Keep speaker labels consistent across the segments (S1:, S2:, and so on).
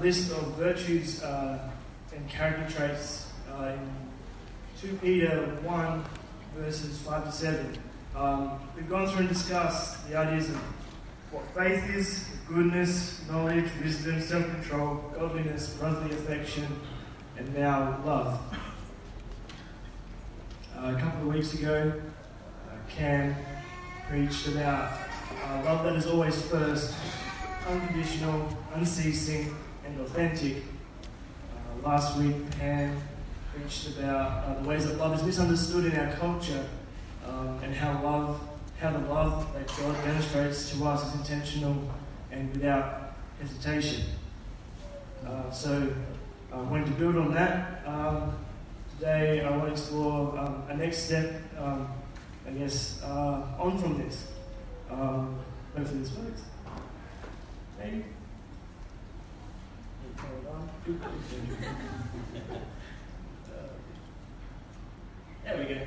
S1: list of virtues uh, and character traits uh, in 2 Peter 1, verses 5 to 7. Um, we've gone through and discussed the ideas of what faith is, goodness, knowledge, wisdom, self control, godliness, brotherly affection, and now love. Uh, a couple of weeks ago, uh, Cam preached about uh, love that is always first, unconditional, unceasing, and authentic. Uh, last week, Pam preached about uh, the ways that love is misunderstood in our culture um, and how love, how the love that God demonstrates to us is intentional and without hesitation. Uh, so I wanted to build on that. Um, today I want to explore um, a next step, um, I guess, uh, on from this. Um, hopefully this works. Maybe. There we go.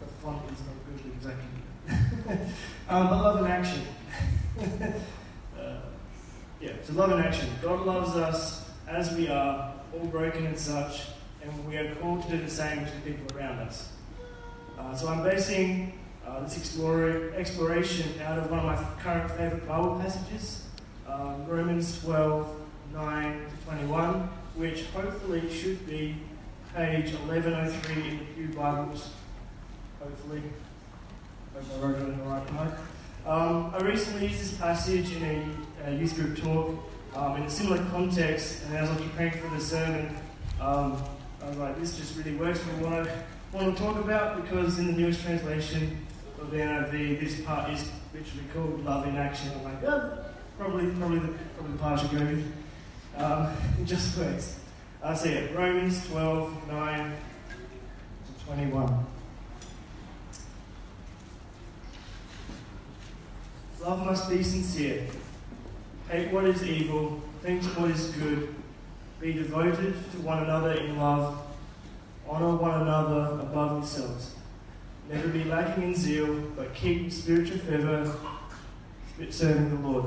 S1: The font is not good exactly. um, but love and action. uh, yeah, so love and action. God loves us as we are, all broken and such, and we are called to do the same to the people around us. Uh, so I'm basing uh, this explore, exploration out of one of my current favourite Bible passages, um, Romans 12, 9 to 21, which hopefully should be page 1103 in the Pew Bibles. Hopefully. Hope I wrote it in the right note. Um, I recently used this passage in a, a youth group talk um, in a similar context, and as I was preparing for the sermon, um, I was like, this just really works for what I want to talk about because in the newest translation of the NIV, this part is literally called Love in Action. I'm like, oh, probably, probably, the, probably the part I should go with. Um, just works. I see it. Romans 12, 9 to 21. Love must be sincere. Hate what is evil, think what is good, be devoted to one another in love, honour one another above yourselves. Never be lacking in zeal, but keep spiritual fervour, serving the Lord.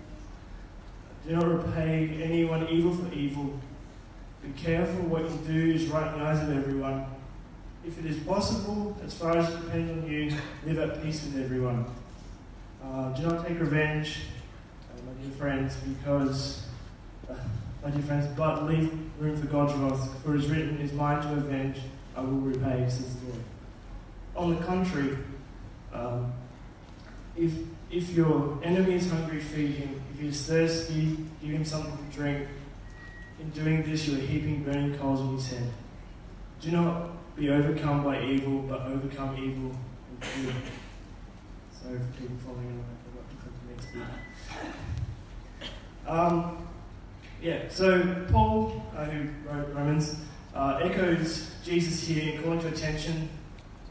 S1: Do not repay anyone evil for evil. Be careful what you do is right in the eyes of everyone. If it is possible, as far as it depends on you, live at peace with everyone. Uh, do not take revenge my dear friends, because, uh, my dear friends, but leave room for God's wrath, for it is written, It is mine to avenge, I will repay, says the Lord. On the contrary, um, if, if your enemy is hungry, feed him. If he is thirsty, give him something to drink. In doing this, you are heaping burning coals on his head. Do not be overcome by evil, but overcome evil with good. Sorry for people following along. I forgot to click the next bit. Um, yeah, so Paul, uh, who wrote Romans, uh, echoes Jesus here in calling to attention,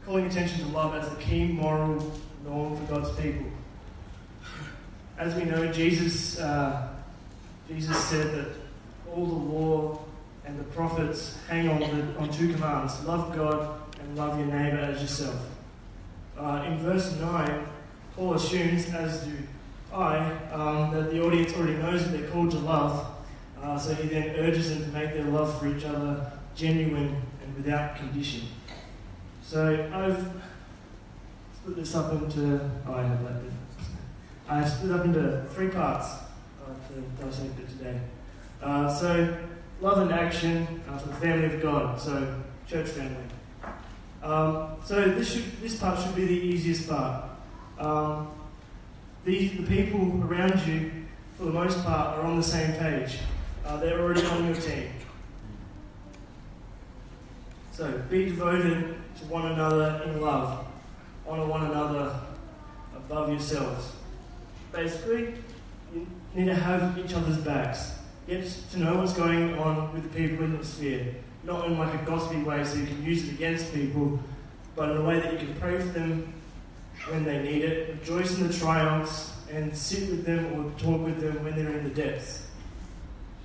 S1: calling attention to love as the key moral norm for God's people. As we know, Jesus, uh, Jesus said that all the law and the prophets hang on, the, on two commands: love God and love your neighbour as yourself. Uh, in verse nine, Paul assumes, as do I, um, that the audience already knows that they're called to love. Uh, so he then urges them to make their love for each other genuine and without condition. So I've split this up into, oh, I have that bit. I've split up into three parts uh, to dissect it today. Uh, so, love and action uh, for the family of God, so church family. Um, so this should, this part should be the easiest part. Um, the, the people around you, for the most part, are on the same page. Uh, they're already on your team. So be devoted to one another in love. Honour one another above yourselves. Basically, you need to have each other's backs. get to know what's going on with the people in your sphere. Not in like a gossipy way so you can use it against people, but in a way that you can pray for them when they need it, rejoice in the triumphs, and sit with them or talk with them when they're in the depths.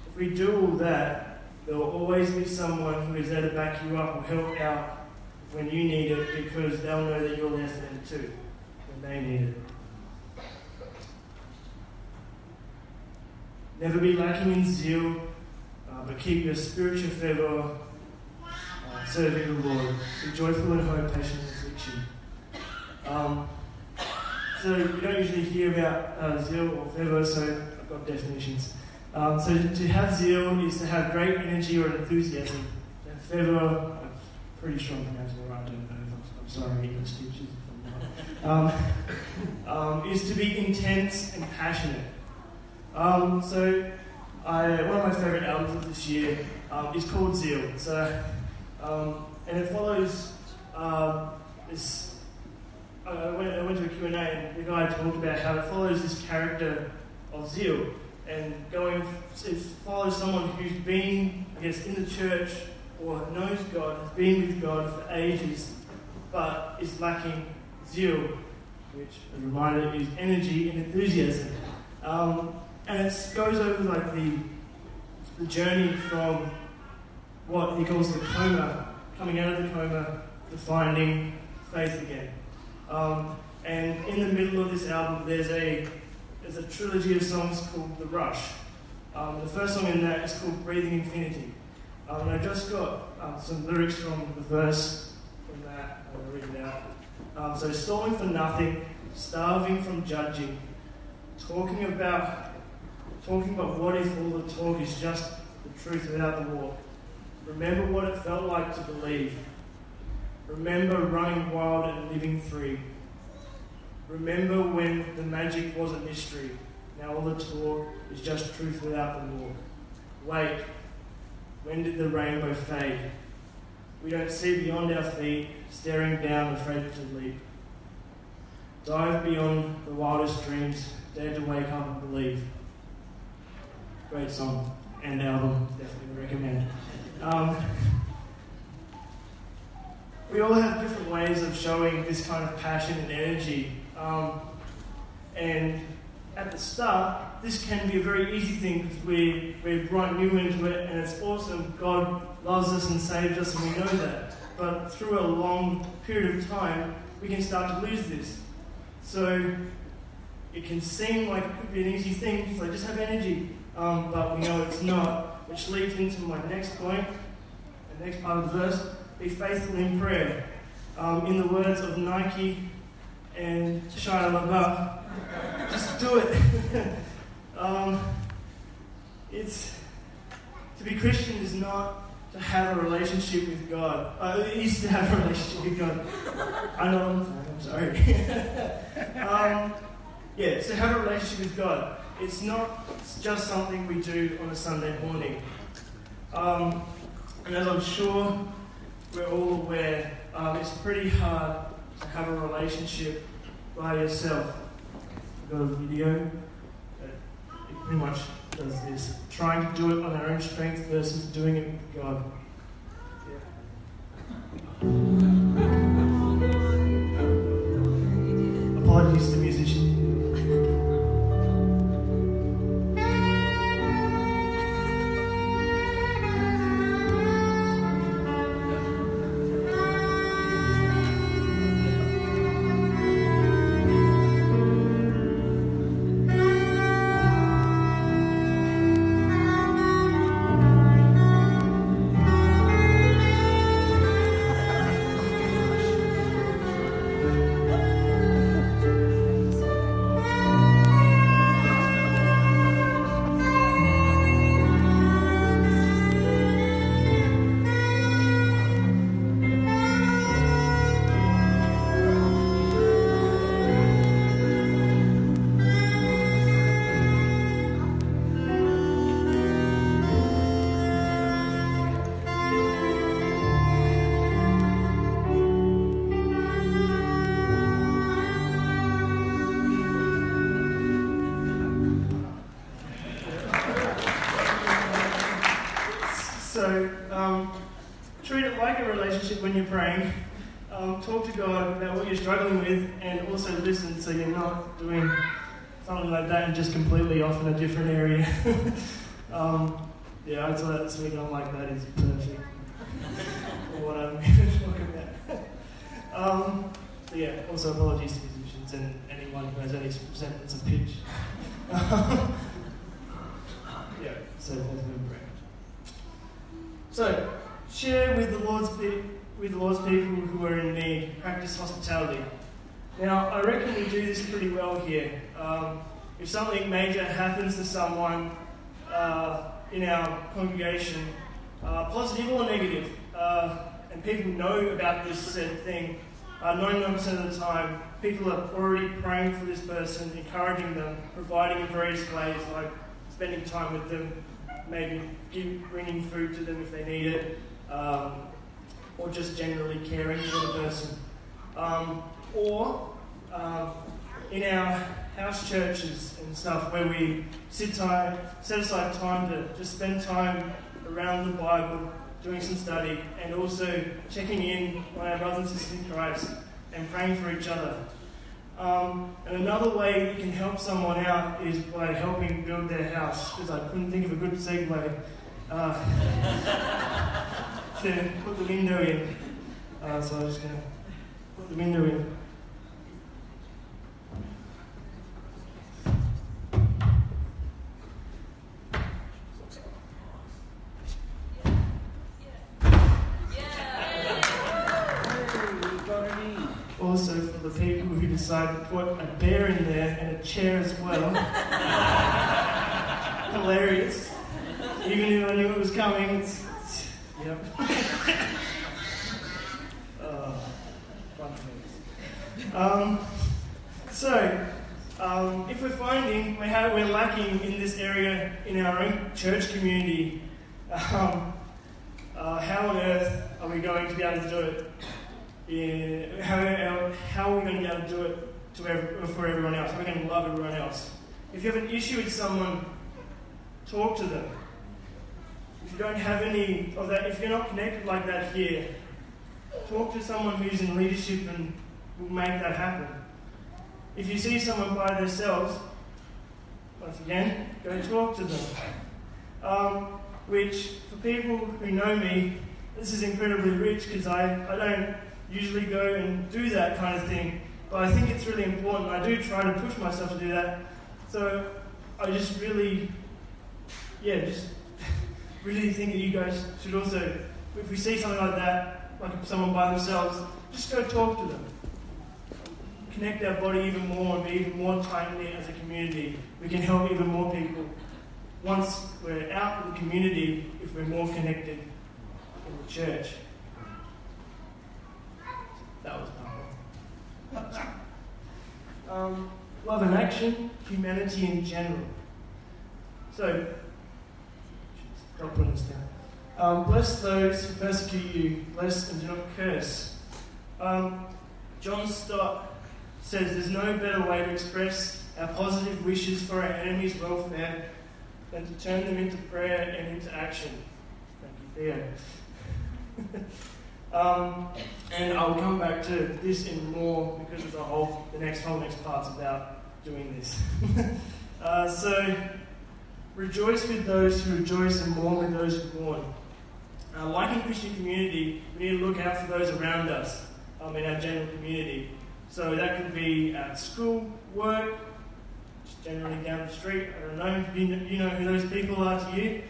S1: If we do all that, there will always be someone who is there to back you up or help out when you need it because they'll know that you're there for them too when they need it. Never be lacking in zeal, uh, but keep your spiritual fervour uh, serving the Lord. Be joyful in hope, patient in affliction. Um, so we don't usually hear about uh, zeal or fervour, so I've got definitions. Um, so to have zeal is to have great energy or enthusiasm. And fervour, I'm pretty sure I'm pronouncing it right, I don't know. I'm sorry, English teachers. Um, um, is to be intense and passionate. Um, so, I, one of my favourite albums of this year um, is called Zeal. So, um, and it follows uh, this. I went, I went to a Q&A and the guy talked about how it follows this character of Zeal and going, it follows someone who's been, I guess, in the church or knows God, has been with God for ages, but is lacking zeal, which, as a reminder, is energy and enthusiasm. Um, and it goes over like the, the journey from what he calls the coma, coming out of the coma to finding faith again. Um, and in the middle of this album, there's a there's a trilogy of songs called The Rush. Um, the first song in that is called Breathing Infinity. Um, and I just got um, some lyrics from the verse from that. I'm going to read it out. So, stalling for nothing, starving from judging, talking about talking about what if all the talk is just the truth without the walk. Remember what it felt like to believe. Remember running wild and living free. Remember when the magic was a mystery. Now all the talk is just truth without the walk. Wait, when did the rainbow fade? We don't see beyond our feet, staring down, afraid to leap. Dive beyond the wildest dreams, dare to wake up and believe. Great song and album, definitely recommend. Um, we all have different ways of showing this kind of passion and energy. Um, and at the start, this can be a very easy thing because we, we're right new into it and it's awesome. God loves us and saved us and we know that. But through a long period of time, we can start to lose this. So it can seem like it could be an easy thing, so just have energy. Um, but we know it's not, which leads into my next point, the next part of the verse be faithful in prayer. Um, in the words of Nike and Shia LaBeouf, just do it. um, it's to be Christian is not to have a relationship with God. Uh, it is to have a relationship with God. I know I'm, sorry. um, yeah, to have a relationship with God. It's not just something we do on a Sunday morning. Um, and as I'm sure we're all aware, um, it's pretty hard to have a relationship by yourself. I've got a video that pretty much does this. Trying to do it on our own strength versus doing it with God. Yeah. Apologies praying. Um, talk to God about what you're struggling with, and also listen so you're not doing something like that and just completely off in a different area. um, yeah, I'd say that speaking on like that is perfect for what I'm going to talk about. um, so yeah, also apologies to musicians and anyone who has any semblance of pitch. yeah, so that's been great. So, share with the Lord's pe- with Lord's people who are in need. Practice hospitality. Now, I reckon we do this pretty well here. Um, if something major happens to someone uh, in our congregation, uh, positive or negative, uh, and people know about this said thing, 99% uh, of the time, people are already praying for this person, encouraging them, providing in various ways, like spending time with them, maybe give, bringing food to them if they need it, um, or just generally caring for the person. Um, or um, in our house churches and stuff where we sit time, set aside time to just spend time around the Bible, doing some study, and also checking in on our brothers and sisters in Christ and praying for each other. Um, and another way you can help someone out is by helping build their house, because I couldn't think of a good segue uh, to put the window in. Uh, so I'm just going to put the window in. also for the people who decide to put a bear in there and a chair as well. Hilarious. Even if I knew it was coming, it's, it's yep. uh, um, so, um, if we're finding we have, we're lacking in this area in our own church community, um, uh, how on earth are we going to be able to do it? in how, how are we going to be able to do it to every, for everyone else? How are we going to love everyone else? If you have an issue with someone, talk to them. If you don't have any of that, if you're not connected like that here, talk to someone who's in leadership and will make that happen. If you see someone by themselves, once again, go talk to them. Um, which, for people who know me, this is incredibly rich because I, I don't usually go and do that kind of thing. But I think it's really important. I do try to push myself to do that. So I just really, yeah, just really think that you guys should also, if we see something like that, like someone by themselves, just go talk to them. Connect our body even more and be even more tightly as a community. We can help even more people. Once we're out in the community, if we're more connected in the church. That was powerful. um, love and action, humanity in general. So, stop putting this down. Um, bless those who persecute you, bless and do not curse. Um, John Stott says there's no better way to express our positive wishes for our enemies' welfare than to turn them into prayer and into action. Thank you, Theo. Um, and I'll come back to this in more because of the whole the next whole next part's about doing this. uh, so rejoice with those who rejoice and mourn with those who mourn. Uh, like in Christian community, we need to look out for those around us um, in our general community. So that could be at school, work, just generally down the street. I don't know. You, know, you know who those people are to you.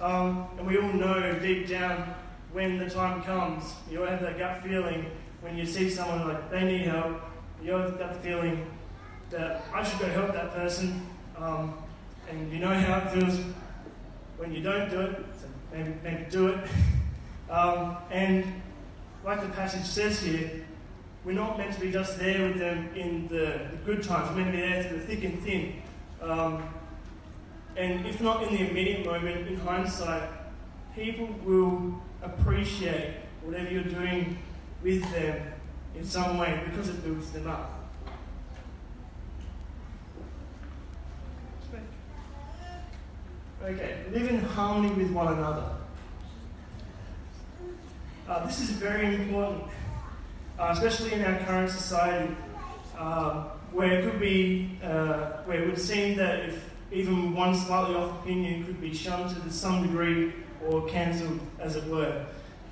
S1: Um, and we all know deep down when the time comes, you always have that gut feeling when you see someone like they need help, you always have that feeling that I should go help that person. Um, and you know how it feels when you don't do it, so maybe, maybe do it. um, and like the passage says here, we're not meant to be just there with them in the, the good times, we're meant to be there through the thick and thin. Um, and if not in the immediate moment, in hindsight, people will appreciate whatever you're doing with them in some way because it builds them up. Okay, live in harmony with one another. Uh, this is very important, uh, especially in our current society, uh, where it could be, uh, where it would seem that if even one slightly off opinion could be shunted to some degree or cancelled, as it were.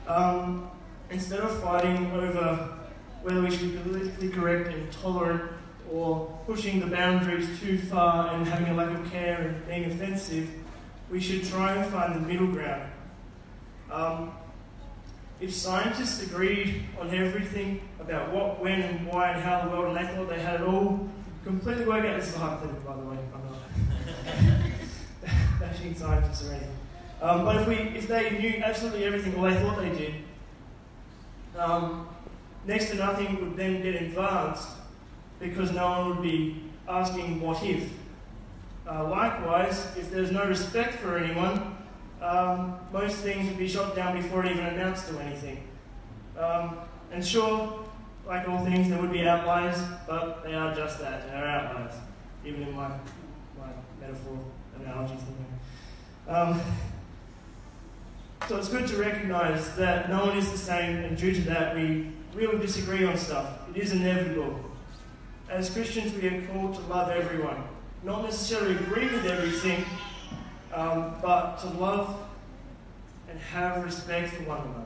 S1: Um, instead of fighting over whether we should be politically correct and tolerant or pushing the boundaries too far and having a lack of care and being offensive, we should try and find the middle ground. Um, if scientists agreed on everything about what, when, and why, and how the world, and they thought they had it all completely worked out, this is a hypothetical, by the way, I'm not bashing scientists or anything. Um, but if we, if they knew absolutely everything, or they thought they did, um, next to nothing would then get advanced because no one would be asking what if. Uh, likewise, if there's no respect for anyone, um, most things would be shot down before it even announced to anything. Um, and sure, like all things, there would be outliers, but they are just that, they are outliers, even in my, my metaphor analogy thing. Um, so it's good to recognize that no one is the same, and due to that, we really disagree on stuff. It is inevitable. As Christians, we are called to love everyone. Not necessarily agree with everything, um, but to love and have respect for one another.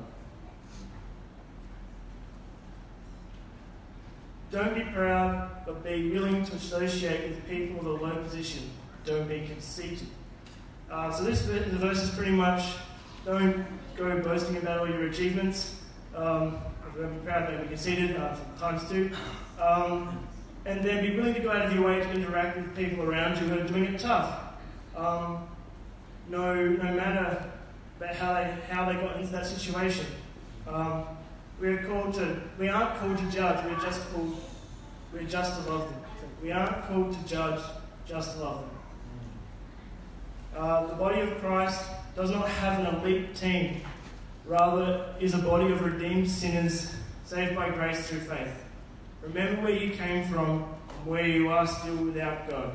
S1: Don't be proud, but be willing to associate with people of a low position. Don't be conceited. Uh, so this the verse is pretty much don't go boasting about all your achievements. Um, don't be proud, don't be conceited, uh, times two. Um, and then be willing to go out of your way to interact with people around you who are doing it tough. Um, no, no matter how they, how they got into that situation. Um, we're called to, we aren't called to judge, we're just called, we're just to love them. We aren't called to judge, just to love them. Uh, the body of Christ does not have an elite team, rather, is a body of redeemed sinners saved by grace through faith. Remember where you came from and where you are still without God,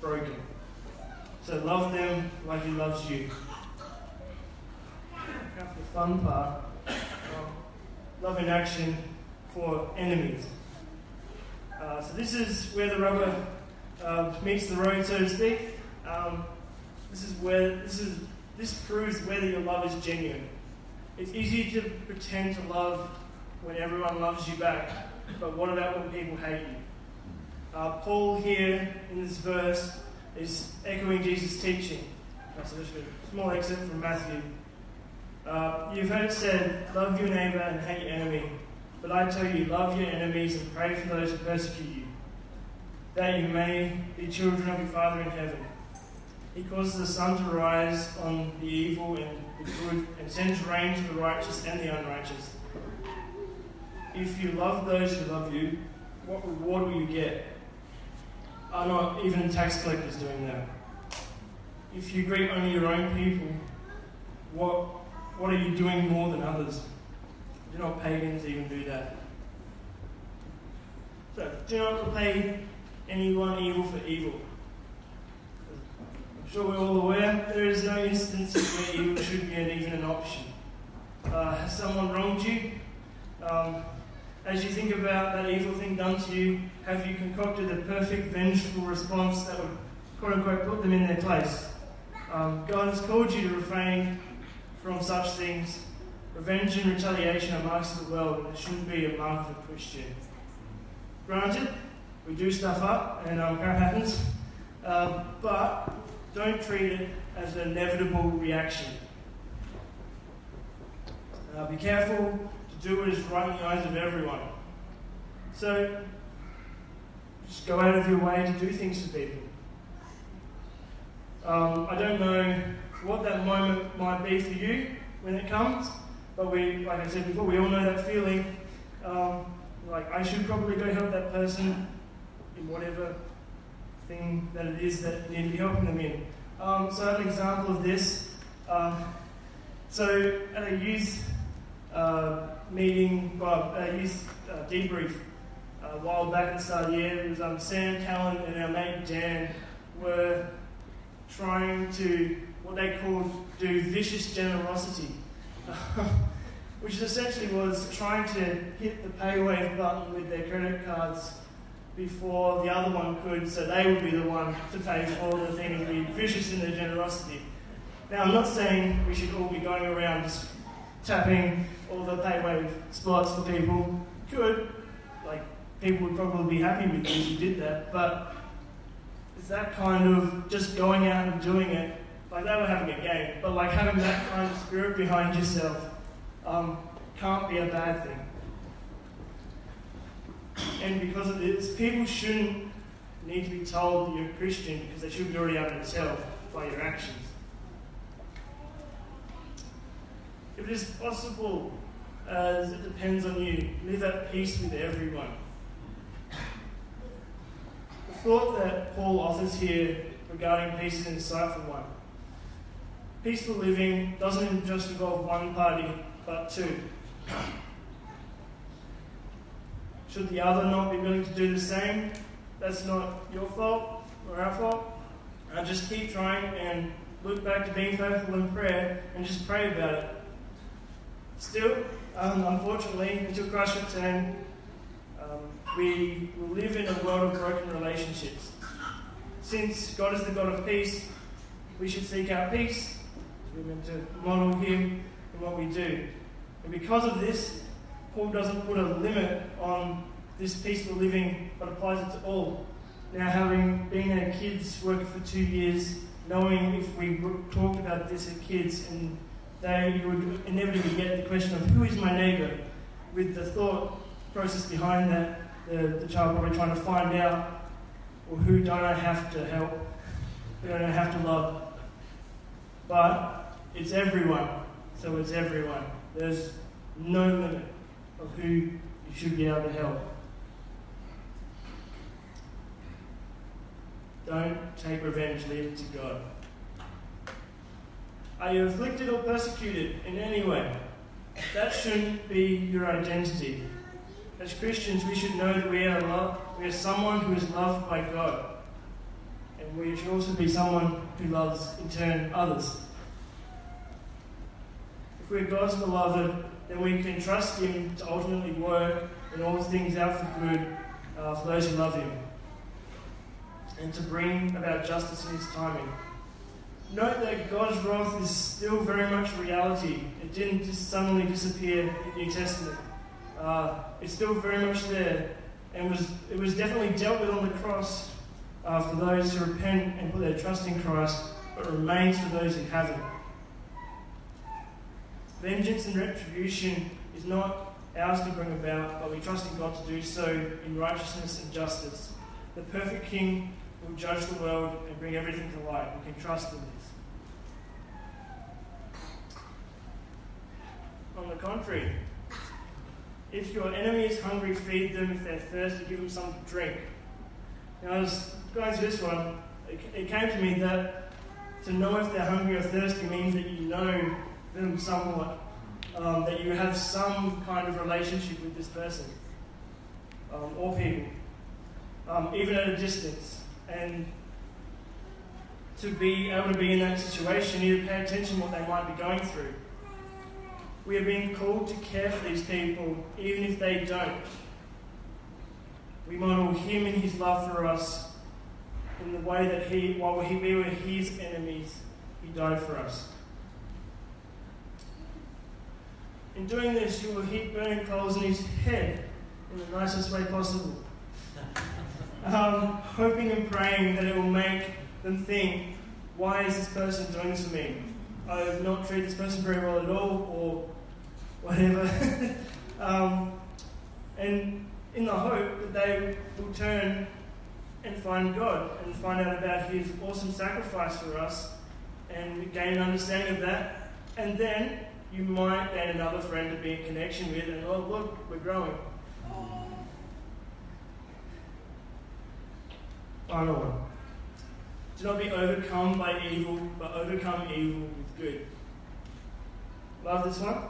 S1: broken. So love them like He loves you. The fun part love in action for enemies. Uh, so, this is where the rubber uh, meets the road, so to speak. Um, this is where this is this proves whether your love is genuine. It's easy to pretend to love when everyone loves you back, but what about when people hate you? Uh, Paul here in this verse is echoing Jesus' teaching. That's a small excerpt from Matthew. Uh, you've heard it said, love your neighbour and hate your enemy. But I tell you, love your enemies and pray for those who persecute you, that you may be children of your Father in heaven. He causes the sun to rise on the evil and the good, and sends rain to the righteous and the unrighteous. If you love those who love you, what reward will you get? Are not even tax collectors doing that? If you greet only your own people, what, what are you doing more than others? Do not pagans even do that? So, do not repay anyone evil for evil I'm sure we're all aware, there is no instance where evil should be an, even an option. Uh, has someone wronged you? Um, as you think about that evil thing done to you, have you concocted a perfect vengeful response that would, quote unquote, put them in their place? Um, God has called you to refrain from such things. Revenge and retaliation are marks of the world, and it shouldn't be a mark of a Christian. Granted, we do stuff up, and um, crap happens, uh, but don't treat it as an inevitable reaction. Uh, be careful do what is right in the eyes of everyone. So, just go out of your way to do things for people. Um, I don't know what that moment might be for you when it comes, but we, like I said before, we all know that feeling. Um, like I should probably go help that person in whatever thing that it is that you need to be helping them in. Um, so, an example of this. Um, so, at a youth uh, meeting, well, a youth uh, debrief uh, a while back at the start of the year, it was um, Sam, Callan, and our mate Dan were trying to what they called do vicious generosity. which essentially was trying to hit the pay wave button with their credit cards before the other one could, so they would be the one to pay for the thing and be vicious in their generosity. Now, I'm not saying we should all be going around just tapping all the pay wave spots for people. Could, like, people would probably be happy with you if you did that, but it's that kind of just going out and doing it. Like, they were having a game, but like having that kind of spirit behind yourself um, can't be a bad thing. And because of this, people shouldn't need to be told that you're a Christian because they should be already able to tell by your actions. It is possible, as it depends on you, live at peace with everyone. The thought that Paul offers here regarding peace is an insightful one. Peaceful living doesn't just involve one party, but two. Should the other not be willing to do the same, that's not your fault or our fault. I just keep trying and look back to being faithful in prayer and just pray about it. Still, um, unfortunately, until Christ return, um, we will live in a world of broken relationships. Since God is the God of peace, we should seek out peace. We're meant to model Him in what we do. And because of this, Paul doesn't put a limit on this peaceful living, but applies it to all. Now, having been a kids worker for two years, knowing if we talked about this at kids, and they you would inevitably get the question of who is my neighbour, with the thought process behind that, the, the child probably trying to find out, well, who don't I have to help, who don't I have to love. But it's everyone, so it's everyone. There's no limit of who you should be able to help. Don't take revenge, leave it to God. Are you afflicted or persecuted in any way? That shouldn't be your identity. As Christians, we should know that we are loved. We are someone who is loved by God. And we should also be someone who loves, in turn, others. If we're God's beloved, then we can trust Him to ultimately work and all things out for good uh, for those who love Him and to bring about justice in His timing. Note that God's wrath is still very much reality. It didn't just suddenly disappear in the New Testament. Uh, it's still very much there, and was it was definitely dealt with on the cross uh, for those who repent and put their trust in Christ, but remains for those who haven't. Vengeance and retribution is not ours to bring about, but we trust in God to do so in righteousness and justice. The perfect King will judge the world and bring everything to light. We can trust in this. On the contrary, if your enemy is hungry, feed them. If they're thirsty, give them something to drink. Now, I was going through this one, it came to me that to know if they're hungry or thirsty means that you know them somewhat, um, that you have some kind of relationship with this person um, or people, um, even at a distance. And to be able to be in that situation, you pay attention to what they might be going through. We are being called to care for these people, even if they don't. We model Him and His love for us in the way that He, while we were His enemies, He died for us. In doing this, you will heap burning coals in his head in the nicest way possible. Um, hoping and praying that it will make them think, why is this person doing this for me? I have not treated this person very well at all, or whatever. um, and in the hope that they will turn and find God and find out about His awesome sacrifice for us and gain an understanding of that, and then you might gain another friend to be in connection with, and oh, look, we're growing. Final one. Do not be overcome by evil, but overcome evil with good. Love this one.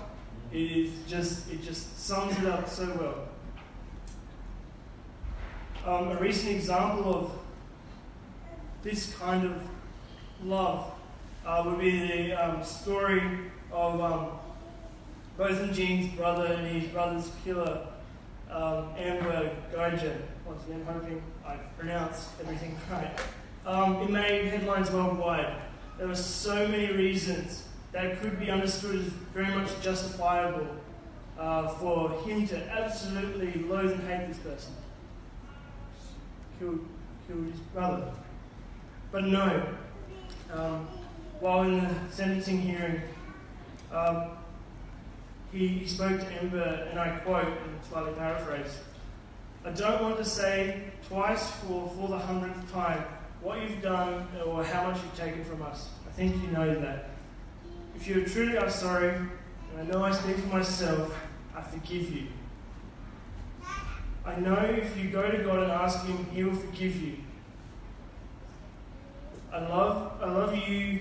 S1: It is just it just sums it up so well. Um, a recent example of this kind of love uh, would be the um, story of um, Botham Jean's brother and his brother's killer, um, Amber Guyger, once again hoping I pronounced everything right, um, it made headlines worldwide. There were so many reasons that could be understood as very much justifiable uh, for him to absolutely loathe and hate this person. Killed, killed his brother. But no, um, while in the sentencing hearing, um, he, he spoke to Amber, and I quote, and slightly paraphrase I don't want to say twice for, for the hundredth time what you've done or how much you've taken from us. I think you know that. If you truly are sorry, and I know I speak for myself, I forgive you. I know if you go to God and ask Him, He will forgive you. I love, I love you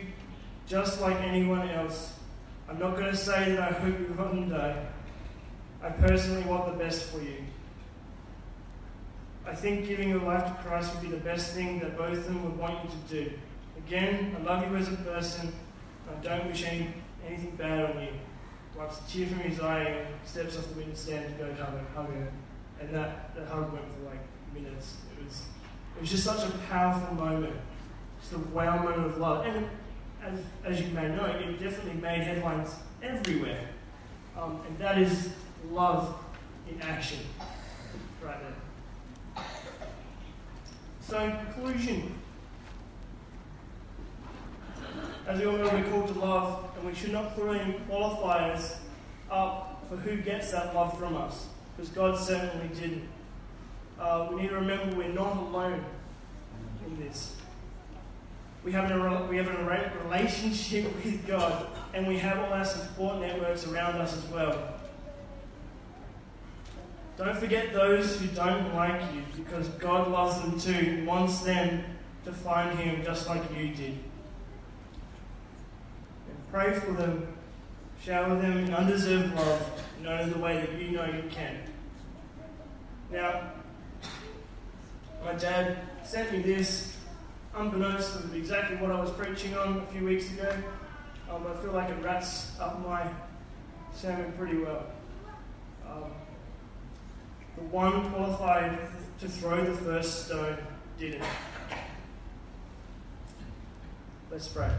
S1: just like anyone else. I'm not going to say that I hope you one day. I personally want the best for you. I think giving your life to Christ would be the best thing that both of them would want you to do. Again, I love you as a person. I don't wish any, anything bad on you. Wipes a tear from his eye and steps off the witness stand to go her. And that, that hug went for like minutes. It was, it was just such a powerful moment. Just a wow moment of love. And as, as you may know, it definitely made headlines everywhere. Um, and that is love in action right there. So, in conclusion, as we all know, we're called to love, and we should not put any qualifiers up for who gets that love from us, because God certainly didn't. Uh, we need to remember we're not alone in this. We have, a, we have a relationship with God, and we have all our support networks around us as well. Don't forget those who don't like you, because God loves them too wants them to find Him just like you did. And pray for them, shower them in undeserved love in only the way that you know you can. Now, my dad sent me this unbeknownst to exactly what I was preaching on a few weeks ago. Um, I feel like it wraps up my sermon pretty well. Um, the one qualified to throw the first stone didn't. Let's pray.